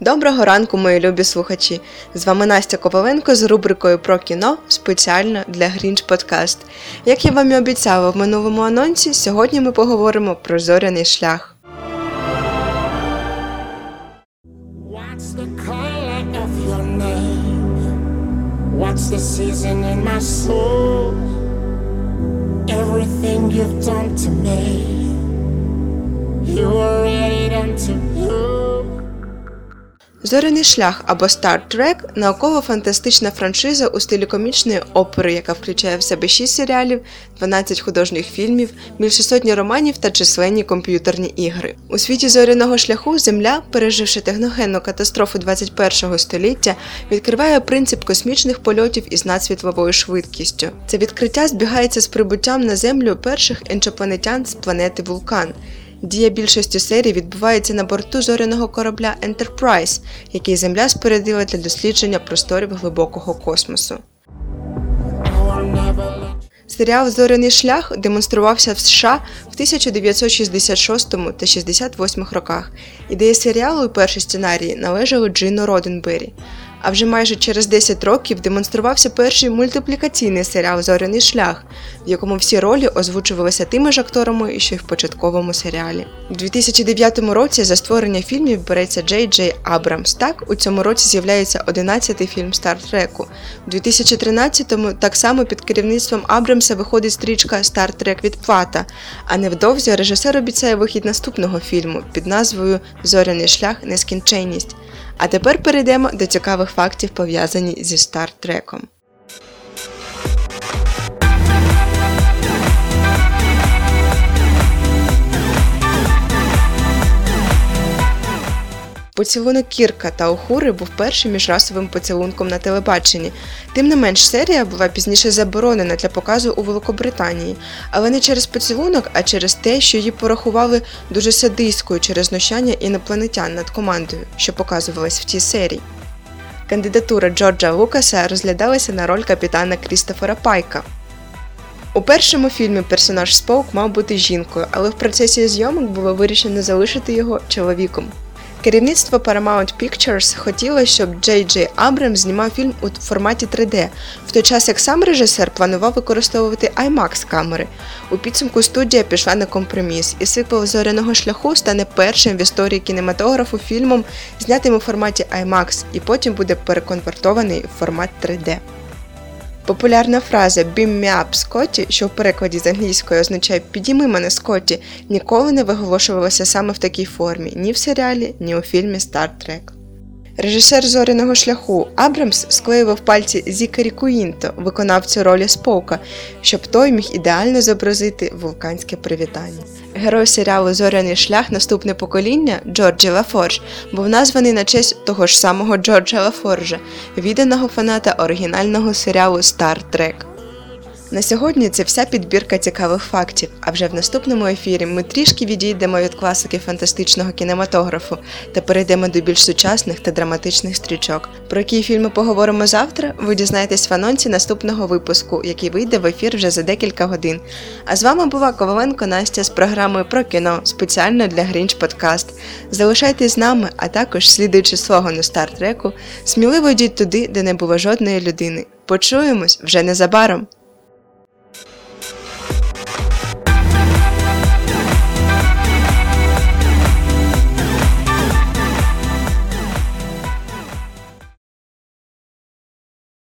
Доброго ранку, мої любі слухачі! З вами Настя Коповенко з рубрикою про кіно спеціально для Грінч Подкаст. Як я вам і обіцяла в минулому анонсі, сьогодні ми поговоримо про зоряний шлях. You already done to you. Зоряний шлях або Star Trek – науково-фантастична франшиза у стилі комічної опери, яка включає в себе 6 серіалів, 12 художніх фільмів, більше сотні романів та численні комп'ютерні ігри. У світі зоряного шляху Земля, переживши техногенну катастрофу 21 століття, відкриває принцип космічних польотів із надсвітловою швидкістю. Це відкриття збігається з прибуттям на Землю перших енчопланетян з планети Вулкан. Дія більшості серій відбувається на борту зоряного корабля Enterprise, який Земля спорядила для дослідження просторів глибокого космосу. Серіал Зоряний шлях демонструвався в США в 1966 та 68 роках. Ідея серіалу і перші сценарії належали Джину Роденбері. А вже майже через 10 років демонструвався перший мультиплікаційний серіал Зоряний шлях, в якому всі ролі озвучувалися тими ж акторами, що й в початковому серіалі. У 2009 році за створення фільмів береться Джей Джей Абрамс. Так, у цьому році з'являється 11-й фільм Стар Треку. У 2013-му так само під керівництвом Абрамса виходить стрічка Стар Трек Відплата, а невдовзі режисер обіцяє вихід наступного фільму під назвою Зоряний шлях нескінченність. А тепер перейдемо до цікавих фактів, пов'язані зі Стар Треком. Поцілунок Кірка та Охури був першим міжрасовим поцілунком на телебаченні. Тим не менш, серія була пізніше заборонена для показу у Великобританії, але не через поцілунок, а через те, що її порахували дуже садистською через знущання інопланетян над командою, що показувалась в тій серії. Кандидатура Джорджа Лукаса розглядалася на роль капітана Крістофера Пайка. У першому фільмі персонаж Споук мав бути жінкою, але в процесі зйомок було вирішено залишити його чоловіком. Керівництво Paramount Pictures хотіло, щоб Джей Джей Абрам знімав фільм у форматі 3D, в той час як сам режисер планував використовувати IMAX камери. У підсумку студія пішла на компроміс, і сиквел зоряного шляху стане першим в історії кінематографу фільмом, знятим у форматі IMAX, і потім буде переконвертований в формат 3D. Популярна фраза «Beam me up, Скотті», що в перекладі з англійської означає Підійми мене Скотті, ніколи не виголошувалася саме в такій формі ні в серіалі, ні у фільмі Star Trek. Режисер зоряного шляху Абрамс склеював пальці Закарі Куінто, виконавцю ролі Спока, щоб той міг ідеально зобразити вулканське привітання. Герой серіалу Зоряний шлях наступне покоління Джорджі Лафорж був названий на честь того ж самого Джорджа Лафоржа, відданого фаната оригінального серіалу Star Trek. На сьогодні це вся підбірка цікавих фактів. А вже в наступному ефірі ми трішки відійдемо від класики фантастичного кінематографу та перейдемо до більш сучасних та драматичних стрічок. Про які фільми поговоримо завтра, ви дізнаєтесь в анонсі наступного випуску, який вийде в ефір вже за декілька годин. А з вами була Коваленко Настя з програмою про кіно спеціально для Грінч Подкаст. Залишайтесь з нами, а також слідуючи слогану Стартреку, сміливо йдіть туди, де не було жодної людини. Почуємось вже незабаром.